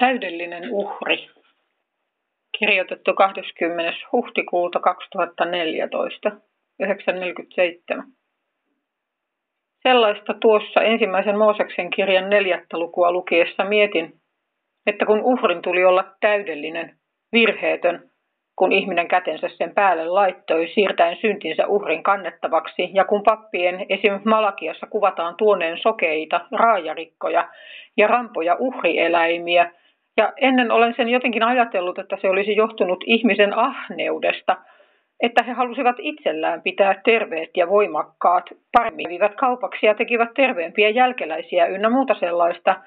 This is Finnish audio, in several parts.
Täydellinen uhri. Kirjoitettu 20. huhtikuuta 2014, 9.47. Sellaista tuossa ensimmäisen Mooseksen kirjan neljättä lukua lukiessa mietin, että kun uhrin tuli olla täydellinen, virheetön, kun ihminen kätensä sen päälle laittoi siirtäen syntinsä uhrin kannettavaksi, ja kun pappien esim. Malakiassa kuvataan tuoneen sokeita, raajarikkoja ja rampoja uhrieläimiä, ja ennen olen sen jotenkin ajatellut, että se olisi johtunut ihmisen ahneudesta, että he halusivat itsellään pitää terveet ja voimakkaat, paremmin viivät kaupaksi ja tekivät terveempiä jälkeläisiä ynnä muuta sellaista.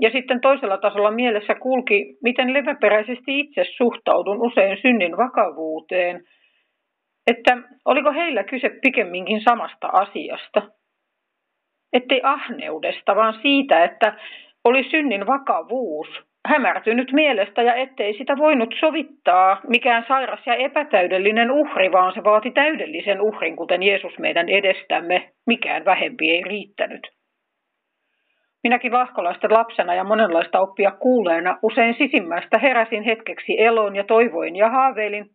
Ja sitten toisella tasolla mielessä kulki, miten leväperäisesti itse suhtaudun usein synnin vakavuuteen, että oliko heillä kyse pikemminkin samasta asiasta. Ettei ahneudesta, vaan siitä, että oli synnin vakavuus, hämärtynyt mielestä ja ettei sitä voinut sovittaa mikään sairas ja epätäydellinen uhri, vaan se vaati täydellisen uhrin, kuten Jeesus meidän edestämme. Mikään vähempi ei riittänyt. Minäkin lahkolaisten lapsena ja monenlaista oppia kuuleena usein sisimmästä heräsin hetkeksi eloon ja toivoin ja haaveilin.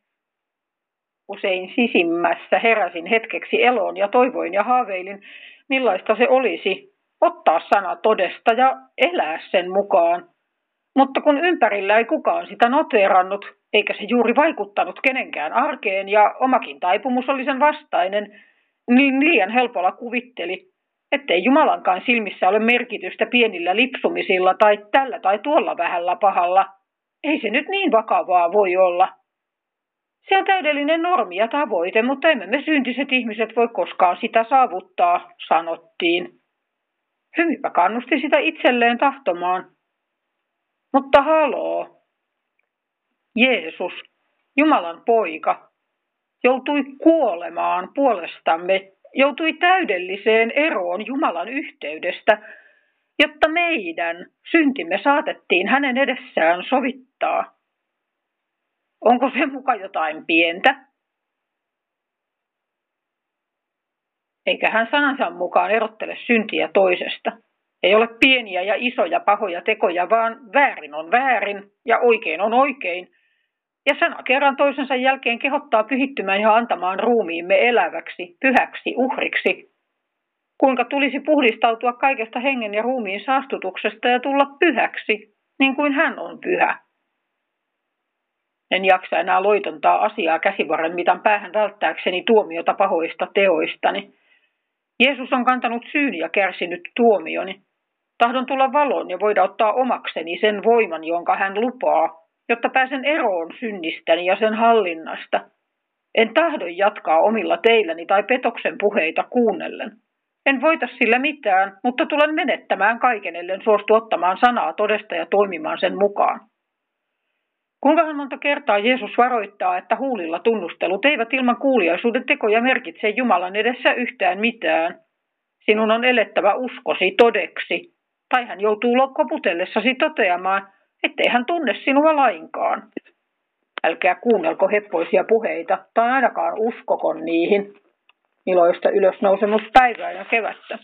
Usein sisimmässä heräsin hetkeksi eloon ja toivoin ja haaveilin, millaista se olisi ottaa sana todesta ja elää sen mukaan mutta kun ympärillä ei kukaan sitä noteerannut, eikä se juuri vaikuttanut kenenkään arkeen ja omakin taipumus oli sen vastainen, niin liian helpolla kuvitteli, ettei Jumalankaan silmissä ole merkitystä pienillä lipsumisilla tai tällä tai tuolla vähällä pahalla. Ei se nyt niin vakavaa voi olla. Se on täydellinen normi ja tavoite, mutta emme me syntiset ihmiset voi koskaan sitä saavuttaa, sanottiin. Hymypä kannusti sitä itselleen tahtomaan. Mutta haloo, Jeesus, Jumalan poika, joutui kuolemaan puolestamme, joutui täydelliseen eroon Jumalan yhteydestä, jotta meidän syntimme saatettiin hänen edessään sovittaa. Onko se muka jotain pientä? Eikä hän sanansa mukaan erottele syntiä toisesta. Ei ole pieniä ja isoja pahoja tekoja, vaan väärin on väärin ja oikein on oikein. Ja sana kerran toisensa jälkeen kehottaa pyhittymään ja antamaan ruumiimme eläväksi, pyhäksi, uhriksi. Kuinka tulisi puhdistautua kaikesta hengen ja ruumiin saastutuksesta ja tulla pyhäksi, niin kuin hän on pyhä. En jaksa enää loitontaa asiaa käsivarren mitan päähän välttääkseni tuomiota pahoista teoistani. Jeesus on kantanut syyni ja kärsinyt tuomioni. Tahdon tulla valoon ja voida ottaa omakseni sen voiman, jonka hän lupaa, jotta pääsen eroon synnistäni ja sen hallinnasta. En tahdo jatkaa omilla teilläni tai petoksen puheita kuunnellen. En voita sillä mitään, mutta tulen menettämään kaiken, ellen suostu ottamaan sanaa todesta ja toimimaan sen mukaan. Kuinkahan monta kertaa Jeesus varoittaa, että huulilla tunnustelut eivät ilman kuuliaisuuden tekoja merkitse Jumalan edessä yhtään mitään. Sinun on elettävä uskosi todeksi, tai hän joutuu loppuputellessasi toteamaan, ettei hän tunne sinua lainkaan. Älkää kuunnelko heppoisia puheita, tai ainakaan uskokon niihin. Iloista ylösnousemuspäivää ja kevättä.